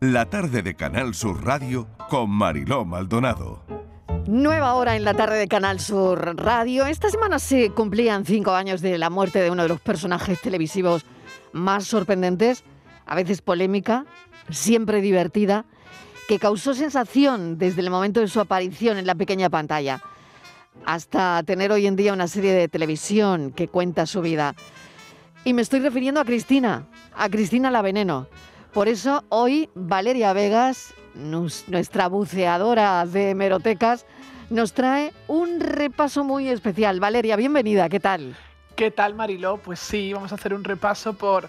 La tarde de Canal Sur Radio con Mariló Maldonado. Nueva hora en la tarde de Canal Sur Radio. Esta semana se cumplían cinco años de la muerte de uno de los personajes televisivos más sorprendentes, a veces polémica, siempre divertida, que causó sensación desde el momento de su aparición en la pequeña pantalla hasta tener hoy en día una serie de televisión que cuenta su vida. Y me estoy refiriendo a Cristina, a Cristina la Veneno. Por eso hoy Valeria Vegas, nuestra buceadora de hemerotecas, nos trae un repaso muy especial. Valeria, bienvenida, ¿qué tal? ¿Qué tal, Mariló? Pues sí, vamos a hacer un repaso por,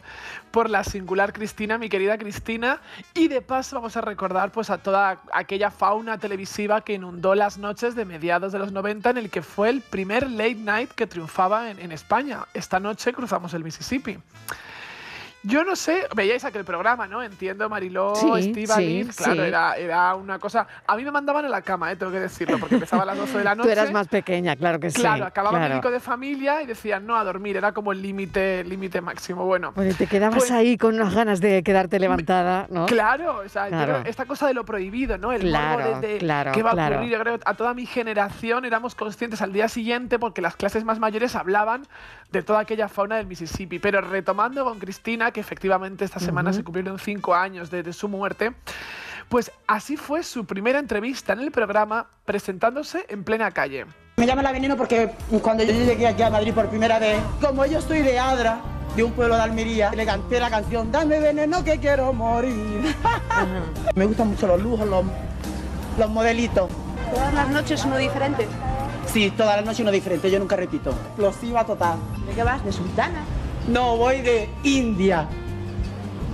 por la singular Cristina, mi querida Cristina, y de paso vamos a recordar pues, a toda aquella fauna televisiva que inundó las noches de mediados de los 90 en el que fue el primer late night que triunfaba en, en España. Esta noche cruzamos el Mississippi. Yo no sé, veíais aquel programa, ¿no? Entiendo, Mariló, sí, claro, Era, era una cosa... A mí me mandaban a la cama, ¿eh? tengo que decirlo, porque empezaba a las 12 de la noche. Tú eras más pequeña, claro que sí. Claro, acababa médico de familia y decían, no, a dormir, era como el límite límite máximo. Bueno, pues te quedabas pues ahí con unas ganas de quedarte levantada, ¿no? Claro, o sea, esta cosa de lo prohibido, ¿no? El claro, de, claro, qué va a ocurrir. Yo creo a toda mi generación éramos conscientes al día siguiente porque las clases más mayores hablaban de toda aquella fauna del Mississippi. Pero retomando con Cristina, que efectivamente esta semana se cumplieron cinco años de, su muerte. Pues así fue su primera entrevista en el programa, presentándose en plena calle. Me llama la veneno porque cuando yo llegué aquí a Madrid por primera vez, como yo estoy de Adra, de un pueblo de Almería, le canté la canción Dame veneno que quiero morir. Me gustan mucho los lujos, los, los modelitos. ¿Todas las noches uno diferente? Sí, todas las noches uno diferente, yo nunca repito. Explosiva total. ¿De qué vas? ¿De sultana? No, voy de India.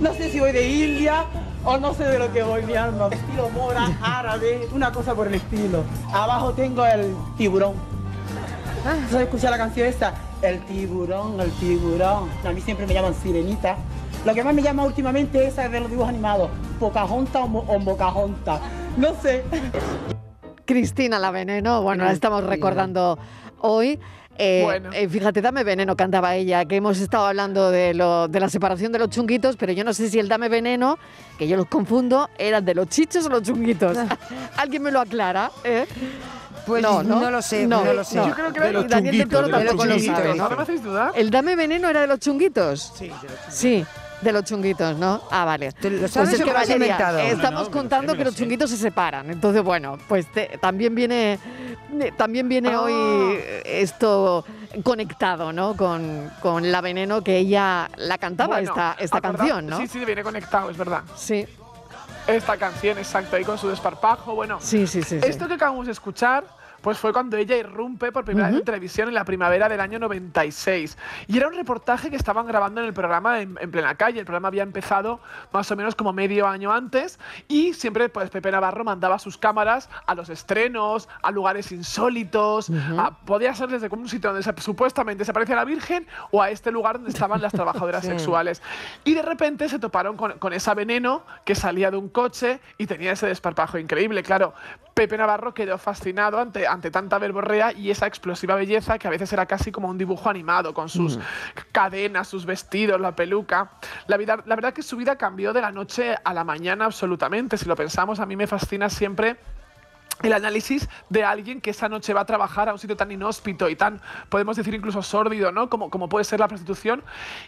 No sé si voy de India o no sé de lo que voy, mi alma. Estilo mora, árabe, una cosa por el estilo. Abajo tengo el tiburón. ¿Sabes escuchar la canción esta? El tiburón, el tiburón. A mí siempre me llaman sirenita. Lo que más me llama últimamente es esa de los dibujos animados. Pocahontas o, o Mocajonta. No sé. Cristina la Veneno, bueno, la estamos recordando hoy. Eh, eh, fíjate, Dame Veneno cantaba ella, que hemos estado hablando de, lo, de la separación de los chunguitos, pero yo no sé si el Dame Veneno, que yo los confundo, era de los chichos o los chunguitos. ¿Alguien me lo aclara? ¿eh? Pues no, no, lo sé, no, lo sé. Yo creo que era de los chunguitos. ¿No me hacéis dudar? ¿El Dame Veneno era de los chunguitos? Sí, sí. De los chunguitos, ¿no? Ah, vale. ¿Lo sabes pues es que Valeria, estamos contando que los chunguitos se separan. Entonces, bueno, pues también viene también viene hoy ah. esto conectado, ¿no? Con, con, La Veneno, que ella la cantaba esta, esta canción, ¿no? Sí, sí, viene conectado, es verdad. Sí. Esta canción, exacto, ahí con su desparpajo, bueno. Sí, sí, sí. Esto que acabamos de escuchar pues fue cuando ella irrumpe por primera vez en televisión en la primavera del año 96. Y era un reportaje que estaban grabando en el programa en, plena calle. El programa había empezado más o menos como medio año antes y siempre pues Pepe Navarro mandaba sus cámaras a los estrenos, a lugares insólitos, podía ser desde un sitio donde supuestamente se aparecía la Virgen o a este lugar donde estaban las trabajadoras sexuales. Y de repente se toparon con, con esa veneno que salía de un coche y tenía ese desparpajo increíble. Claro, Pepe Navarro quedó fascinado ante, ante tanta verborrea y esa explosiva belleza que a veces era casi como un dibujo animado, con sus mm. cadenas, sus vestidos, la peluca. La, vida, la verdad que su vida cambió de la noche a la mañana absolutamente. Si lo pensamos, a mí me fascina siempre el análisis de alguien que esa noche va a trabajar a un sitio tan inhóspito y tan, podemos decir, incluso sórdido, ¿no? Como, como puede ser la prostitución,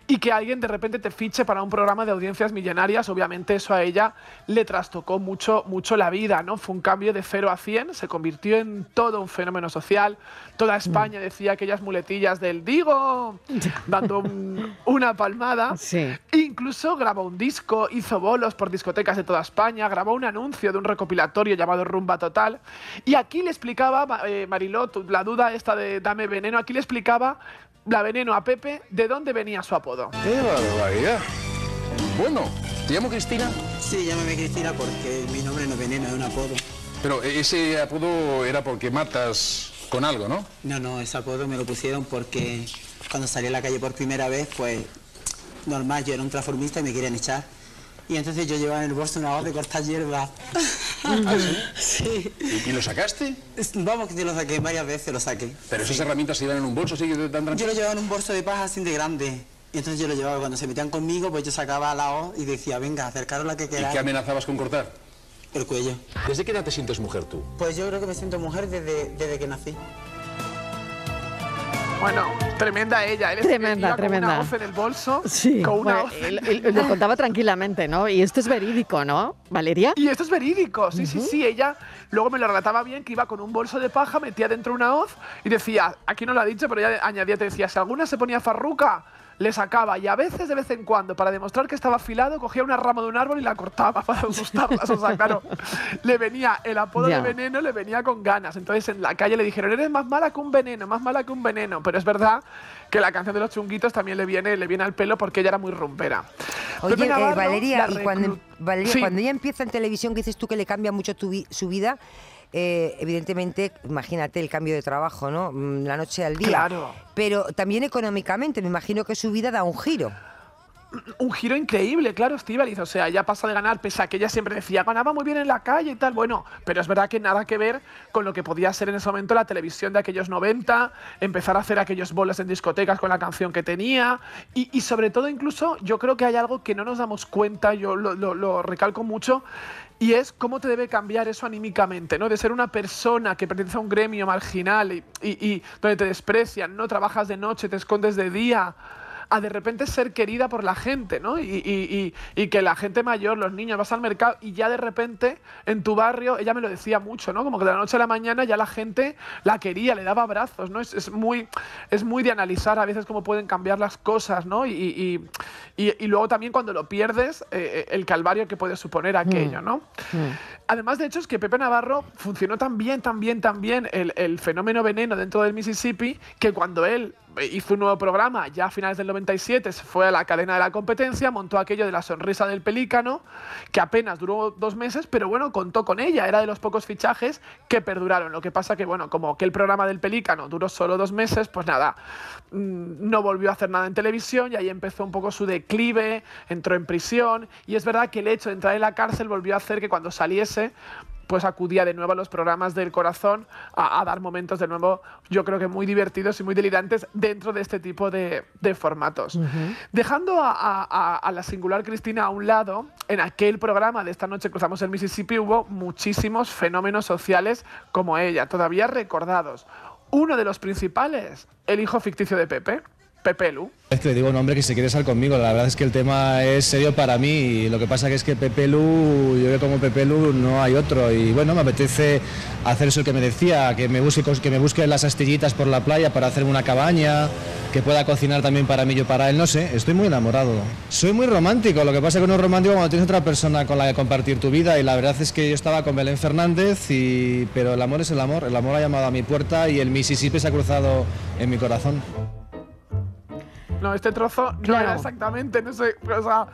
y que alguien de repente te fiche para un programa de audiencias millonarias, obviamente eso a ella le trastocó mucho, mucho la vida, ¿no? Fue un cambio de 0 a 100, se convirtió en todo un fenómeno social, toda España decía aquellas muletillas del digo, dando una palmada, sí. incluso grabó un disco, hizo bolos por discotecas de toda España, grabó un anuncio de un recopilatorio llamado Rumba Total, y aquí le explicaba, eh, Mariló, la duda esta de dame veneno, aquí le explicaba la veneno a Pepe de dónde venía su apodo. ¡Qué barbaridad! Bueno, ¿te llamo Cristina? Sí, llámame Cristina porque mi nombre no es veneno, es un apodo. Pero ese apodo era porque matas con algo, ¿no? No, no, ese apodo me lo pusieron porque cuando salí a la calle por primera vez, pues normal, yo era un transformista y me querían echar. Y entonces yo llevaba en el bolso una voz de cortar hierba. ¿Ah, sí? ¿Y, lo sacaste? Vamos, que te lo saqué, varias veces lo saqué. ¿Pero esas herramientas se iban en un bolso que tan Yo lo llevaba en un bolso de paja así de grande. Y entonces yo lo llevaba, cuando se metían conmigo, pues yo sacaba la hoz y decía, venga, acercaros la que queráis. ¿Y qué amenazabas con cortar? El cuello. ¿Desde qué edad te sientes mujer tú? Pues yo creo que me siento mujer desde, desde que nací. Bueno, tremenda ella. Él tremenda, tremenda. Con una hoz en el bolso. Sí, Con una bueno, hoz. él- él lo contaba tranquilamente, ¿no? Y esto es verídico, ¿no, Valeria? Y esto es verídico, sí, sí, sí. Ella luego me lo relataba bien que iba con un bolso de paja, metía dentro una hoz y decía, aquí no lo ha dicho, pero ella añadía, te decía, si alguna se ponía farruca, le sacaba. Y a veces, de vez en cuando, para demostrar que estaba afilado, cogía una rama de un árbol y la cortaba para asustarlas. O sea, claro, le venía el apodo de veneno, le venía con ganas. Entonces en la calle le dijeron, eres más mala que un veneno, más mala que un veneno. Pero es verdad que la canción de los chunguitos también le viene, le viene al pelo porque ella era muy rumbera. Oye, eh, Valeria, y cuando, reclu- Valeria, Sí. cuando ella empieza en televisión, que dices tú que le cambia mucho tu su vida, eh, evidentemente, imagínate el cambio de trabajo, ¿no? Mm, La noche al día. Claro. Pero también económicamente, me imagino que su vida da un giro. un giro increíble, claro, Estíbaliz. O sea, ella pasa de ganar, pese a que ella siempre decía, ganaba muy bien en la calle y tal. Bueno, pero es verdad que nada que ver con lo que podía ser en ese momento la televisión de aquellos 90, empezar a hacer aquellos bolos en discotecas con la canción que tenía. Y, y sobre todo, incluso, yo creo que hay algo que no nos damos cuenta, yo lo, lo- lo recalco mucho. Y es cómo te debe cambiar eso anímicamente, ¿no? De ser una persona que pertenece a un gremio marginal y, y- donde te desprecian, ¿no? Trabajas de noche, te escondes de día, a de repente ser querida por la gente, ¿no? Y, y- y- y que la gente mayor, los niños, vas al mercado y ya de repente en tu barrio, ella me lo decía mucho, ¿no? Como que de la noche a la mañana ya la gente la quería, le daba abrazos, ¿no? Es, es muy, es muy de analizar a veces cómo pueden cambiar las cosas, ¿no? Y, y- y- luego también cuando lo pierdes, eh, el calvario que puede suponer aquello, ¿no? Además, de hecho, es que Pepe Navarro funcionó tan bien, tan bien, tan bien el, el fenómeno veneno dentro del Mississippi que cuando él hizo un nuevo programa, ya a finales del 97, se fue a la cadena de la competencia, montó aquello de la sonrisa del pelícano, que apenas duró dos meses, pero bueno, contó con ella, era de los pocos fichajes que perduraron. Lo que pasa que, bueno, como que el programa del pelícano duró solo dos meses, pues nada, mm, no volvió a hacer nada en televisión y ahí empezó un poco su declive, entró en prisión y es verdad que el hecho de entrar en la cárcel volvió a hacer que cuando saliese pues acudía de nuevo a los programas del corazón a, a dar momentos de nuevo, yo creo que muy divertidos y muy delirantes dentro de este tipo de, de formatos. Dejando a- a la singular Cristina a un lado, en aquel programa de esta noche cruzamos el Mississippi hubo muchísimos fenómenos sociales como ella, todavía recordados. Uno de los principales, el hijo ficticio de Pepe, Pepe Lu. Es que le digo un hombre que se quiere estar conmigo, la verdad es que el tema es serio para mí y lo que pasa que es que Pepe Lu, yo que como Pepe Lu no hay otro y bueno, me apetece hacer eso que me decía, que me busque, que me busque las astillitas por la playa para hacerme una cabaña, que pueda cocinar también para mí, yo para él, no sé, estoy muy enamorado. Soy muy romántico, lo que pasa que uno es romántico cuando tienes otra persona con la que compartir tu vida y la verdad es que yo estaba con Belén Fernández, pero el amor es el amor, el amor ha llamado a mi puerta y el Mississippi se ha cruzado en mi corazón. No, este trozo no Claro. era exactamente, no sé, o sea,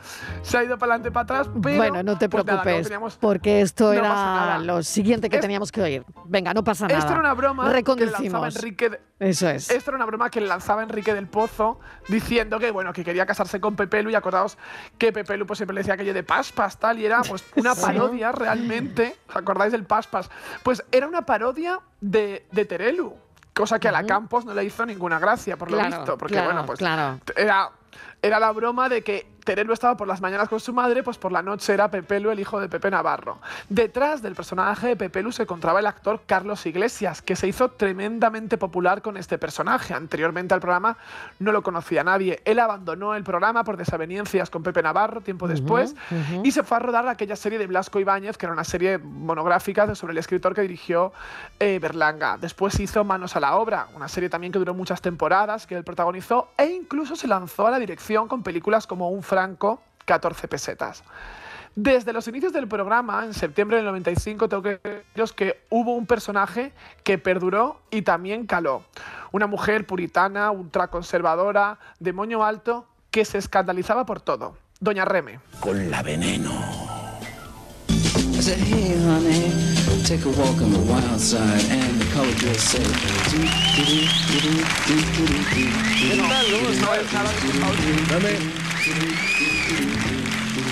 se ha ido para adelante, para atrás, pero... bueno, no te pues nada, preocupes, teníamos- porque esto no era lo siguiente que Es- teníamos que oír. Venga, no pasa nada. Esto era una broma que lanzaba Reconducimos. Enrique... de- Eso es. Esto era una broma que lanzaba Enrique del Pozo diciendo que bueno que quería casarse con Pepe Lu y acordaos que Pepe Lu pues siempre le decía aquello de paspas tal y era pues una parodia realmente ¿os acordáis del paspas? Pues era una parodia de, de Terelu cosa que a la Campos no le hizo ninguna gracia por lo Claro, visto porque claro, bueno pues claro. era era la broma de que Terelu estaba por las mañanas con su madre, pues por la noche era Pepelu, el hijo de Pepe Navarro. Detrás del personaje de Pepelu se encontraba el actor Carlos Iglesias, que se hizo tremendamente popular con este personaje. Anteriormente al programa no lo conocía nadie. Él abandonó el programa por desavenencias con Pepe Navarro tiempo después y se fue a rodar aquella serie de Blasco Ibáñez, que era una serie monográfica sobre el escritor que dirigió eh, Berlanga. Después hizo Manos a la Obra, una serie también que duró muchas temporadas, que él protagonizó e incluso se lanzó a la dirección con películas como Un Franco, 14 pesetas. Desde los inicios del programa, en septiembre del 95, tengo que deciros que hubo un personaje que perduró y también caló. Una mujer puritana, ultraconservadora, de moño alto, que se escandalizaba por todo. Doña Reme. Con la veneno.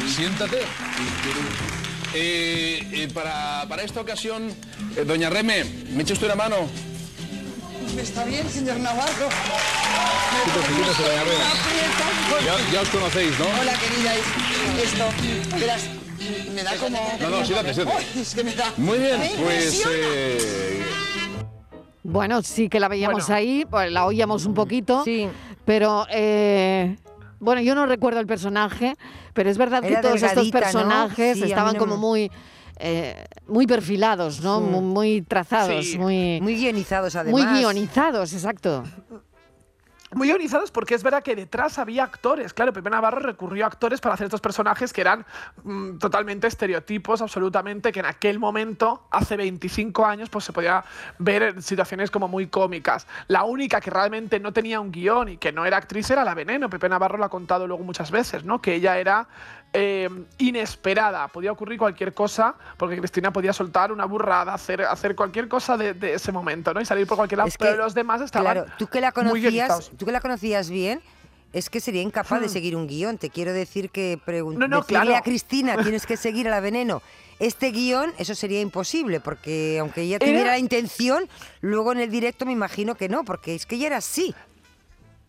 Siéntate. Eh, eh, para, para, esta ocasión, eh, doña Reme, ¿me echa usted una mano? Está bien, señor Navarro. Pues, pues, ya, os conocéis, ¿no? Hola, querida. Esto, verás, me da como... No, no, siéntate, siéntate. Es que me da... Muy bien, pues... Bueno, sí que la veíamos ahí, pues la oíamos un poquito, sí. pero bueno, yo no recuerdo el personaje, pero es verdad que todos estos personajes Sí, estaban no como me- muy eh, muy perfilados, ¿no? Muy, muy trazados, Sí. muy Muy guionizados, además. muy guionizados, exacto. Muy ionizados porque es verdad que detrás había actores. Claro, Pepe Navarro recurrió a actores para hacer estos personajes que eran mm, totalmente estereotipos, absolutamente, que en aquel momento, hace 25 años, pues se podía ver en situaciones como muy cómicas. La única que realmente no tenía un guion y que no era actriz era la Veneno. Pepe Navarro lo ha contado luego muchas veces, ¿no? Que ella era eh, inesperada. Podía ocurrir cualquier cosa porque Cristina podía soltar una burrada, hacer, hacer cualquier cosa de, de ese momento, ¿no? Y salir por cualquier lado. Es que, pero los demás estaban Claro, tú que la conocías, tú que la conocías bien, es que sería incapaz de Hmm. seguir un guion. Te quiero decir que pregun- No, no, decirle claro. a Cristina tienes que seguir a la veneno. Este guion, eso sería imposible, porque aunque ella Era- tuviera la intención, luego en el directo me imagino que no, porque es que ella era así.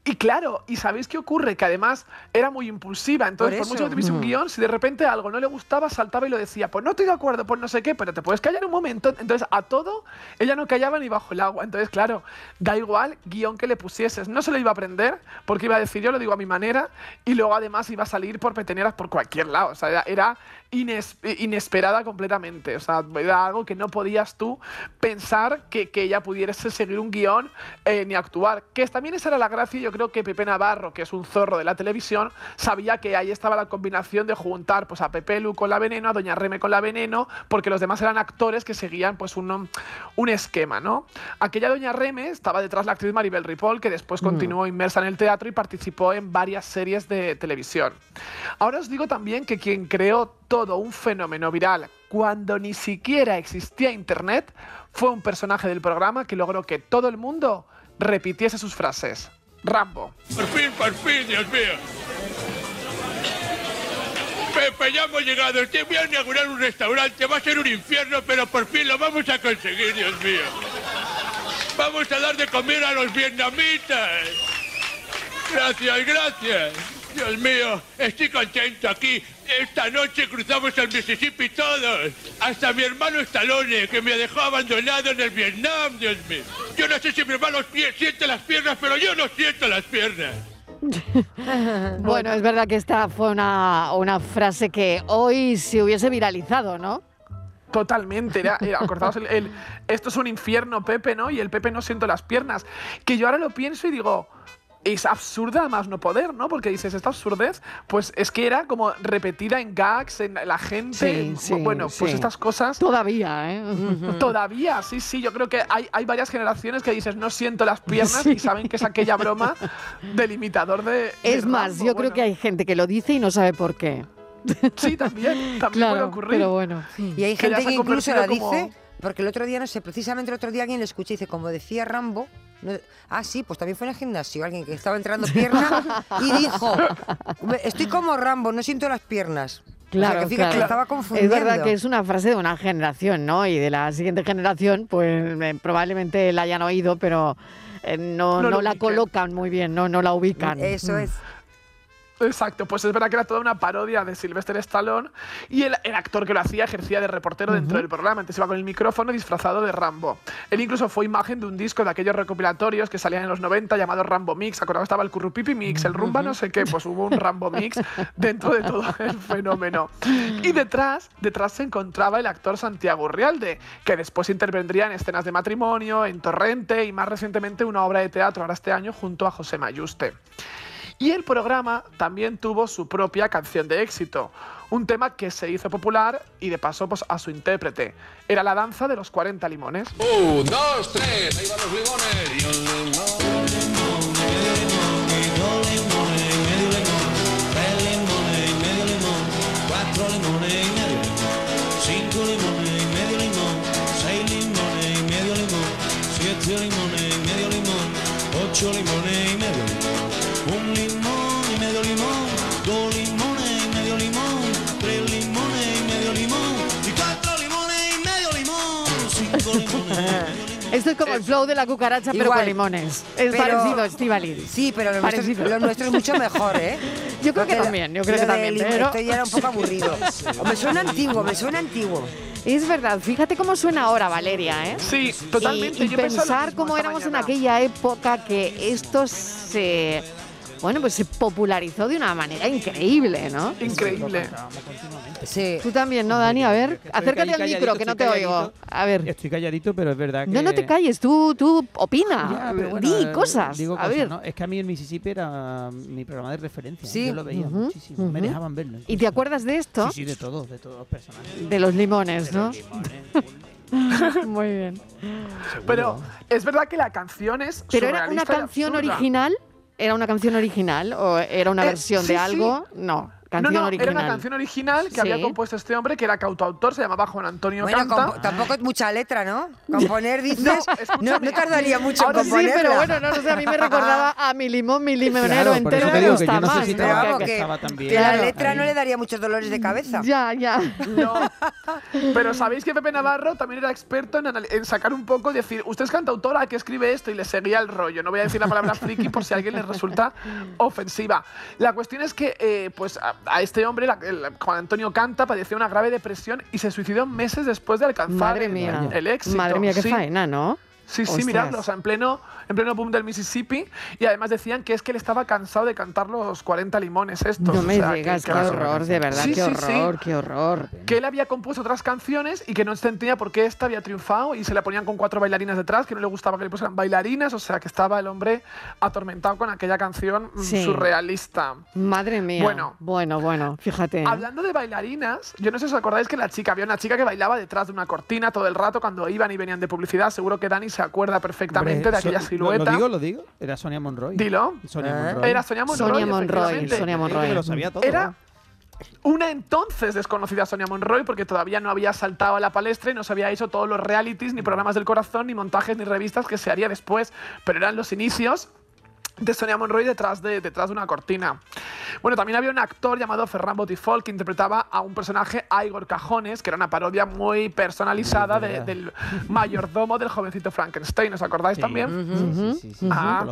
Y claro, ¿y sabéis qué ocurre? Que además era muy impulsiva. Entonces, Por por, mucho que tuviese un guion, si de repente algo no le gustaba, saltaba y lo decía, pues no estoy de acuerdo, pues no sé qué, pero te puedes callar un momento. Entonces, a todo, ella no callaba ni bajo el agua. Entonces, claro, da igual guion que le pusieses. No se lo iba a aprender, porque iba a decir, yo lo digo a mi manera, y luego además iba a salir por peteneras por cualquier lado. O sea, era, era ines- inesperada completamente. O sea, era algo que no podías tú pensar que, que ella pudiese seguir un guion eh, ni actuar. Que también esa era la gracia, yo creo que Pepe Navarro, que es un zorro de la televisión, sabía que ahí estaba la combinación de juntar pues, a Pepe Lu con la veneno, a Doña Reme con la veneno, porque los demás eran actores que seguían pues, un, un esquema, ¿no? Aquella Doña Reme estaba detrás la actriz Maribel Ripoll, que después continuó inmersa en el teatro y participó en varias series de televisión. Ahora os digo también que quien creó todo un fenómeno viral cuando ni siquiera existía internet fue un personaje del programa que logró que todo el mundo repitiese sus frases. Rambo. Por fin, por fin, Dios mío. Pepe, ya hemos llegado. Usted voy a inaugurar un restaurante. Va a ser un infierno, pero por fin lo vamos a conseguir, Dios mío. Vamos a dar de comer a los vietnamitas. Gracias, gracias. Dios mío, estoy contento aquí. Esta noche cruzamos el Mississippi todos. Hasta mi hermano Stallone, que me dejó abandonado en el Vietnam, Dios mío. Yo no sé si mi hermano siente las piernas, pero yo no siento las piernas. Bueno, es verdad que esta fue una, una frase que hoy se hubiese viralizado, ¿no? Totalmente, era, era acordaos, el, el- esto es un infierno, Pepe, ¿no? Y el Pepe no siento las piernas. Que yo ahora lo pienso y digo, es absurda a más no poder, ¿no? Porque dices, esta absurdez, pues es que era como repetida en gags, en la gente. Sí, sí, bueno, pues estas cosas. Todavía, ¿eh? Todavía, sí, sí, yo creo que hay, hay varias generaciones que dices, no siento las piernas y saben que es aquella broma del imitador de. Es de más, Rambo, yo creo que hay gente que lo dice y no sabe por qué. Sí, también, también puede Claro, ocurrir. pero bueno. Y hay gente que incluso como- dice, porque el otro día, no sé, precisamente el otro día alguien le escuché y dice, como decía Rambo, no- ah, sí, pues también fue en el gimnasio, alguien que estaba entrando pierna y dijo, estoy como Rambo, no siento las piernas. Claro, o sea, que fíjate, claro. estaba Es confundiendo. verdad que es una frase de una generación, ¿no? Y de la siguiente generación, pues eh, probablemente la hayan oído, pero eh, no, No la colocan muy bien, no, no la ubican. Eso es. Exacto, pues es verdad que era toda una parodia de Sylvester Stallone y el, el actor que lo hacía ejercía de reportero dentro del programa, entonces iba con el micrófono disfrazado de Rambo. Él incluso fue imagen de un disco de aquellos recopilatorios que salían en los 90 llamado Rambo Mix, acordados estaba el Currupipi Mix, el Rumba no sé qué, pues hubo un Rambo Mix dentro de todo el fenómeno. Y detrás, detrás se encontraba el actor Santiago Urrialde, que después intervendría en escenas de matrimonio, en Torrente y más recientemente una obra de teatro ahora este año junto a José Mayuste. Y el programa también tuvo su propia canción de éxito, un tema que se hizo popular y de paso pues, a su intérprete. Era la danza de los 40 limones. Un, dos, tres, ahí van los limones. Tres limones y medio limón, cuatro limones y medio limón, cinco limones y medio limón, seis limones y medio limón, siete limones y medio limón, ocho limones Esto es como el flow de la cucaracha, pero Igual. con limones. Es Pero- parecido, Estivali. Sí, pero lo nuestro, Parecido. lo nuestro es mucho mejor, ¿eh? Yo creo Lo que de- también, yo creo lo que de también, lim- pero- Esto ya era un poco aburrido. Me suena antiguo, me suena antiguo. Es verdad, fíjate cómo suena ahora, Valeria, ¿eh? Sí, totalmente. Y, y Yo pensaba lo pensar mismo cómo esta éramos mañana. en aquella época que esto se. Bueno, pues se popularizó de una manera increíble, ¿no? Increíble. Sí. Tú también, ¿no, Dani? A ver, Estoy acércate al micro, que no te oigo. A ver. Estoy calladito, pero es verdad que... No, no te calles, tú, tú opina, Ya, pero bueno, di eh, cosas. digo a ver. ¿no? Es que a mí el Mississippi era mi programa de referencia. Sí. Yo lo veía muchísimo. Me dejaban verlo. ¿Y te acuerdas de esto? Sí, sí, de todo, de todos los personajes. De los limones, De ¿no? los limones, Muy bien. Pero es verdad que la canción es. ¿Pero era una canción absurda. original? ¿Era una canción original o era una Eh, versión sí, de sí. algo? No, canción no, no, original. era una canción original que había compuesto este hombre, que era cantautor, se llamaba Juan Antonio Bueno, Canta. tampoco es mucha letra, ¿no? Componer, dices, No, no, no tardaría mucho Ahora en sí, Sí, componerla. pero bueno, no lo sé, a mí me recordaba a mi limón, mi limonero Claro, por entero eso te me digo que yo no sé si ¿no? Que que, estaba también que la ahí. letra no le daría muchos dolores de cabeza. Ya, ya. No. Pero sabéis que Pepe Navarro también era experto en, sacar un poco y decir, usted es cantautora que escribe esto y le seguía el rollo. No voy a decir la palabra friki por si a alguien le resulta ofensiva. La cuestión es que eh, pues a, este hombre, la- el- Juan Antonio Canta, padecía una grave depresión y se suicidó meses después de alcanzar Madre el, éxito. Madre mía, qué Sí. faena, ¿no? Sí, sí, miradlo, o sea, en pleno, en pleno boom del Mississippi. Y además decían que es que él estaba cansado de cantar los 40 limones estos. No o me sea, que- digas, que qué horror, de verdad, Sí, qué sí, sí. horror, qué horror. que él había compuesto otras canciones y que no entendía por qué esta había triunfado y se la ponían con cuatro bailarinas detrás, que no le gustaba que le pusieran bailarinas, o sea que estaba el hombre atormentado con aquella canción mm, surrealista. Madre mía. Bueno. bueno, bueno, fíjate. Hablando de bailarinas, yo no sé si os acordáis que la chica, había una chica que bailaba detrás de una cortina todo el rato cuando iban y venían de publicidad, seguro que Dani se acuerda perfectamente Hombre, de aquella so- silueta. ¿Lo, lo digo, lo digo? Era Sonia Monroy. Dilo. Sonia Ah. Monroy. Era Sonia Monroy. Sonia Monroy. Sonia Monroy. lo sabía todo. Era ¿no? una entonces desconocida Sonia Monroy porque todavía no había saltado a la palestra y no se había hecho todos los realities, ni programas del corazón, ni montajes, ni revistas que se haría después, pero eran los inicios de Sonia Monroy detrás de, detrás de una cortina. Bueno, también había un actor llamado Ferran Botifol que interpretaba a un personaje, a Igor Cajones, que era una parodia muy personalizada de- del mayordomo del jovencito Frankenstein. ¿Os acordáis Sí. también? Sí, sí, sí, sí, Ah.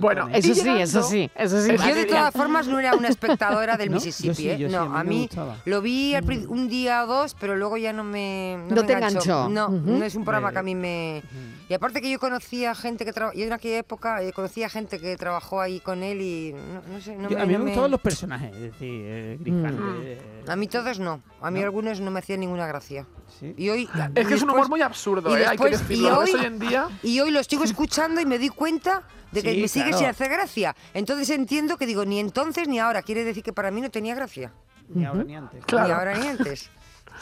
Bueno, Eso sí, llegando- eso sí, eso sí. Yo Yo de todas formas no era una espectadora del ¿No? Mississippi, Yo sí, ¿eh? yo sí, no, a mí a mí lo vi prin- un día o dos, pero luego ya no me No me te enganchó. No, Ujú. no es un programa que a mí me y aparte que yo conocía gente que trabajó, yo en aquella época eh, conocía gente que trabajó ahí con él y no, no sé, no Yo- me, a mí no me me- gustaban los personajes, es decir, eh, Grisante, Mm. eh, a mí todos no, a mí algunos no me hacían ninguna gracia. sí. Y hoy Es que y es un humor muy absurdo, y ¿eh? hay que decirlo. y hoy- hoy en día. Y hoy lo sigo escuchando y me di cuenta de que Sí, me sigue claro. sin hacer gracia. Entonces entiendo que digo, ni entonces ni ahora. Quiere decir que para mí no tenía gracia. Ni ahora ni antes. Claro. Ni ahora ni antes.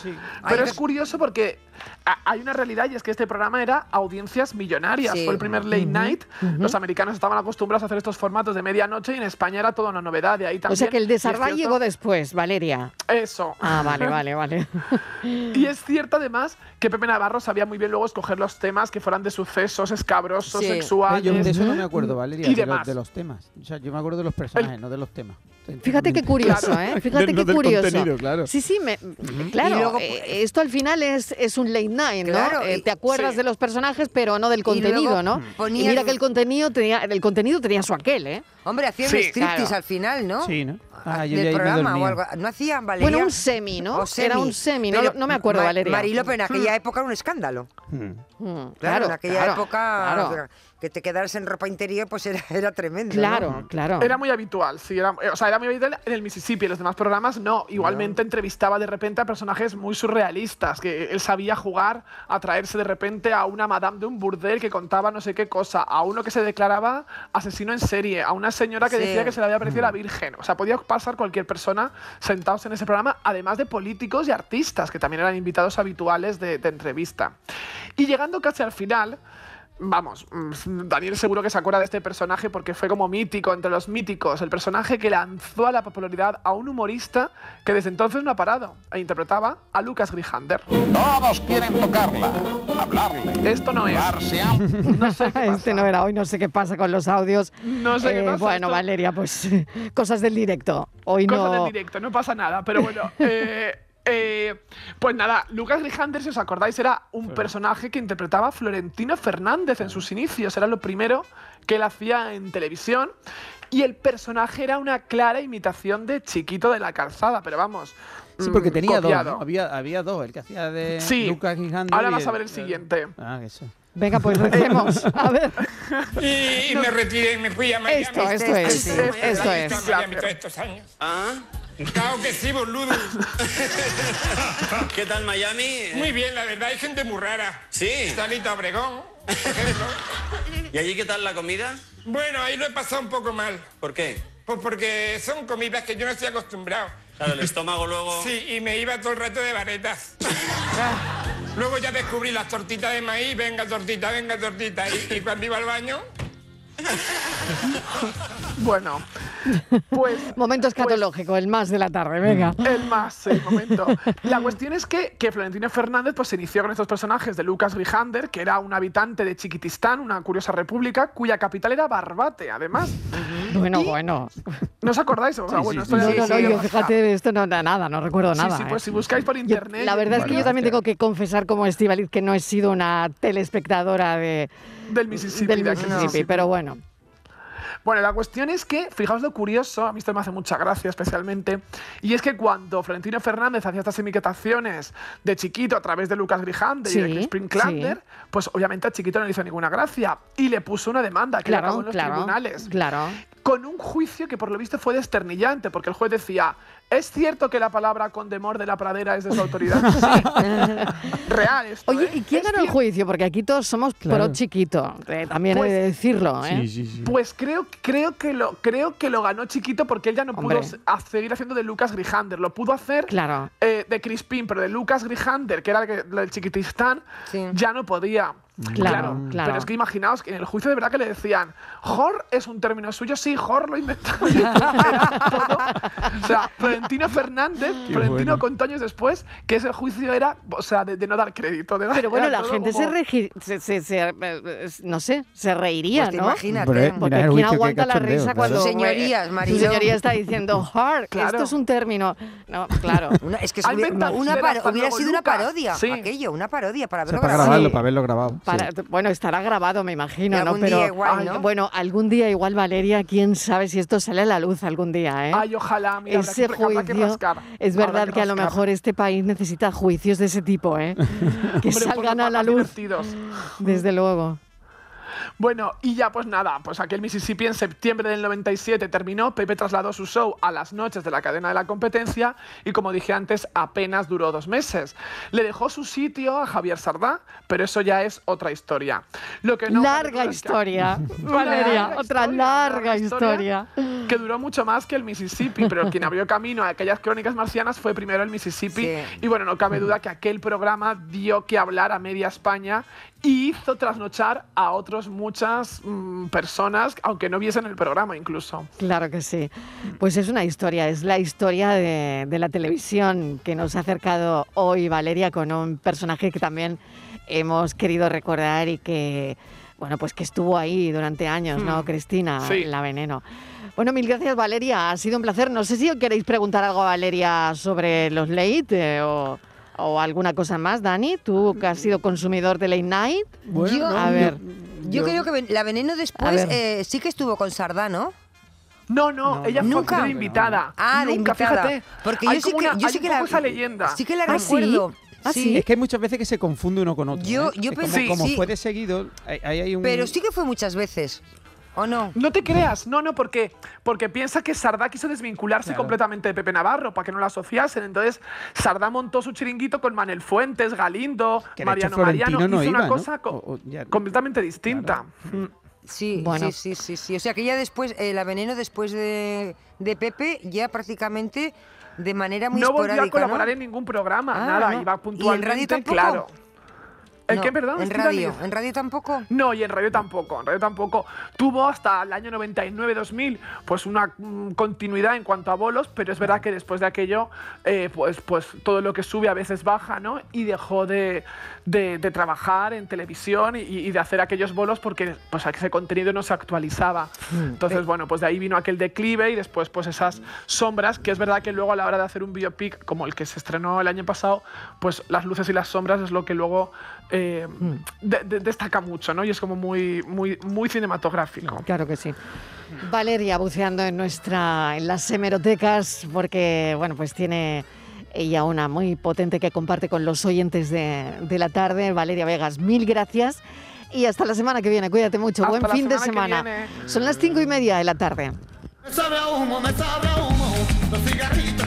Sí. Pero Ay, es curioso porque hay una realidad y es que este programa era audiencias millonarias. Sí. Fue el primer late night. Los americanos estaban acostumbrados a hacer estos formatos de medianoche y en España era toda una novedad. De ahí también. O sea que el desarrollo llegó después, Valeria. Eso. Ah, vale, vale, vale. Y es cierto además que Pepe Navarro sabía muy bien luego escoger los temas que fueran de sucesos escabrosos, Sí. Sexuales. yo de eso no me acuerdo, Valeria, Y de, los, demás. de los temas. O sea, yo me acuerdo de los personajes, no de los temas. Fíjate qué curioso. ¿eh? Fíjate No qué curioso. claro. Sí, sí, me- claro. Luego, eh, pues- esto al final es, es un late night, ¿no? Claro, Eh, te acuerdas sí. de los personajes, pero no del contenido, luego ¿no? ponía y mira el- que el contenido tenía, el contenido tenía su aquel, ¿eh? Hombre, hacían Sí, un striptease claro. al final, ¿no? Sí, ¿no? Ah, yo Del programa o algo. No hacían, Valeria. Bueno, un semi, ¿no? O Era un semi, no, Pero no me acuerdo, Ma- Valeria. Mariló, en aquella época era un escándalo. Hmm. Mm, Claro, en aquella claro, época Claro, que te quedaras en ropa interior pues era, era tremendo. ¿no? claro. claro. Era muy habitual, sí. Era, o sea, era muy habitual en el Mississippi. En los demás programas no. Igualmente entrevistaba de repente a personajes muy surrealistas. Que él sabía jugar a traerse de repente a una madame de un burdel que contaba no sé qué cosa. A uno que se declaraba asesino en serie. A una señora que Sí. decía que se le había aparecido la Virgen. O sea, podía pasar cualquier persona sentados en ese programa. Además de políticos y artistas que también eran invitados habituales de, de entrevista. Y llegando casi al final. Vamos, mm, Daniel seguro que se acuerda de este personaje porque fue como mítico entre los míticos, el personaje que lanzó a la popularidad a un humorista que desde entonces no ha parado e interpretaba a Lucas Grijander. Todos quieren tocarla, hablarle, Esto no es. No sé qué Este no era hoy, no sé qué pasa con los audios. No sé qué Eh, pasa, Bueno, esto- Valeria, pues cosas del directo. Hoy Cosas no. del directo, no pasa nada, pero bueno. eh, Eh, pues nada, Lucas Grijander, si os acordáis, era un personaje que interpretaba a Florentino Fernández en sus inicios. Era lo primero que él hacía en televisión. Y el personaje era una clara imitación de Chiquito de la Calzada, pero vamos. Sí, porque mm, tenía dos. ¿no? Había, había dos, el que hacía de Sí, Lucas Gigantes. ahora vas a ver el siguiente. Ah, eso. Venga, pues recemos. A ver. Y, y me retiré y me fui a Miami. Esto, esto es, sí, esto es. Esto Miami todos estos años. ¿Ah? Claro que sí, boludo. ¿Qué tal Miami? Muy bien, la verdad, hay gente muy rara. Sí. Salita Obregón, por ejemplo. ¿Y allí qué tal la comida? Bueno, ahí lo he pasado un poco mal. ¿Por qué? Pues porque son comidas que yo no estoy acostumbrado. Claro, el estómago luego... Sí, y me iba todo el rato de varetas. Luego ya descubrí las tortitas de maíz, venga tortita, venga tortita. Y, cuando iba al baño, Bueno, pues. Momento escatológico, el más de la tarde, venga. El más, sí, momento. La cuestión es que, que Florentino Fernández pues, se inició con estos personajes de Lucas Grijander, que era un habitante de Chiquitistán, una curiosa república, cuya capital era Barbate, además. Bueno, bueno. ¿No os acordáis? O sea, bueno, esto No, no, yo fíjate, esto no da nada, no recuerdo Sí, nada. sí, ¿eh? pues si buscáis por Yo- internet. la verdad es que yo también tengo que confesar como Estivaliz que no he sido una telespectadora de, Del Mississippi. del de aquí, Mississippi, pero bueno. Bueno, la cuestión es que, fijaos lo curioso, a mí esto me hace mucha gracia especialmente, y es que cuando Florentino Fernández hacía estas imitaciones de Chiquito a través de Lucas Grijander y de Sí, Crispin Klander, sí. pues obviamente a Chiquito no le hizo ninguna gracia y le puso una demanda que le acabó en los claro, tribunales. claro. Con un juicio que por lo visto fue desternillante, porque el juez decía, ¿es cierto que la palabra condemor de la pradera es de su autoridad? Sí. Real esto, Oye, ¿eh? ¿y quién ganó el juicio? Porque aquí todos somos Claro. pro chiquito, eh, también Pues- he de decirlo. ¿eh? Pues creo, creo, que lo, creo que lo ganó chiquito porque él ya no Hombre. pudo seguir haciendo de Lucas Grijander. Lo pudo hacer Claro. eh, de Crispin, pero de Lucas Grijander, que era el, que- el del Chiquitistán, ya no podía. Claro, claro. Pero es que imaginaos que en el juicio de verdad que le decían, Jor es un término suyo, sí, Jor lo inventó. o sea, Florentino Fernández, Qué Florentino bueno. contó años después que ese juicio era, o sea, de, de no dar crédito. de dar- Pero bueno, la gente se, regi- se, se- se- eh, no sé, se reiría, Pues ¿no? imagínate. Porque mira ¿quién juicio, aguanta la risa claro. cuando... Señorías, señoría está diciendo, hard, Claro. esto es un término. No, claro. Una- es que Hay hubiera, una hubiera sido una parodia, Sí. aquello, una parodia para O sea, verlo para grabado. grabarlo, para verlo grabado. Para- sí. Bueno, estará grabado, me imagino, ¿no? algún Pero día igual, ¿no? bueno, algún día igual Valeria, quién sabe si esto sale a la luz algún día, ¿eh? Ay, ojalá, mira, ese que juicio, es verdad que a lo mejor este país necesita juicios de ese tipo, ¿eh? que salgan a la luz, divertidos. desde luego. Bueno, y ya pues nada, pues aquel Mississippi en septiembre del 97 terminó, Pepe trasladó su show a las noches de la cadena de la competencia y como dije antes, apenas duró dos meses. Le dejó su sitio a Javier Sardá, pero eso ya es otra historia. Lo que no larga que- historia, Valeria, larga otra historia, larga historia. que duró mucho más que el Mississippi, pero quien abrió camino a aquellas crónicas marcianas fue primero el Mississippi. Sí. Y bueno, no cabe duda que aquel programa dio que hablar a media España y hizo trasnochar a otras muchas mm, personas, aunque no viesen el programa incluso. Claro que sí. Pues es una historia, es la historia de, de la televisión que nos ha acercado hoy Valeria con un personaje que también hemos querido recordar y que, bueno, pues que estuvo ahí durante años, ¿no? Hmm. Cristina, Sí. la veneno. Bueno, mil gracias Valeria, ha sido un placer. No sé si queréis preguntar algo a Valeria sobre los late eh, o, o alguna cosa más, Dani, tú que has sido consumidor de late night. Yo- a ver. Yo creo que la veneno después eh, sí que estuvo con Sardá, ¿no? No, no, ella fue Nunca. de invitada. Ah, de invitada. fíjate. Porque Hay yo sí que, una- yo hay sí que la, esa leyenda. sí que la ¿Ah, sí? recuerdo. ¿Ah, sí? Es que hay muchas veces que se confunde uno con otro. Yo- ¿eh? yo como, pensé- como sí. fue de seguido, hay- hay un... Pero sí que fue muchas veces. ¿O no? No te creas, no, no, porque, porque piensa que Sardá quiso desvincularse Claro. completamente de Pepe Navarro para que no lo asociasen. Entonces, Sardá montó su chiringuito con Manel Fuentes, Galindo, Que de hecho Mariano Mariano. no hizo iba, una ¿no? cosa co- O- o ya- completamente distinta. Mm. Sí, Bueno. sí, sí, sí, sí. O sea que ya después, eh, la veneno después de, de Pepe, ya prácticamente de manera muy No volvió a colaborar ¿no? en ningún programa, Ah, nada, no. iba ¿Y en puntualmente, radio tampoco? claro. ¿En No, qué, perdón? En radio. ¿En radio tampoco? No, y en radio tampoco, en radio tampoco. Tuvo hasta el año 99-2000 pues una mm, continuidad en cuanto a bolos, pero es verdad que después de aquello eh, pues, pues todo lo que sube a veces baja, ¿no? Y dejó de, de- de trabajar en televisión y, y de hacer aquellos bolos porque pues ese contenido no se actualizaba. Entonces, bueno, pues de ahí vino aquel declive y después pues esas sombras, que es verdad que luego a la hora de hacer un biopic como el que se estrenó el año pasado, pues las luces y las sombras es lo que luego eh, de- de- destaca mucho, ¿no? Y es como muy, muy, muy cinematográfico. Claro que sí. Valeria buceando en nuestra en las hemerotecas porque bueno, pues tiene ella una muy potente que comparte con los oyentes de, de la tarde. Valeria Vegas, mil gracias. Y hasta la semana que viene, cuídate mucho, Hasta buen fin de semana que semana. Son las cinco y media de la tarde. Me sabe a humo, me sabe a humo, los cigarritos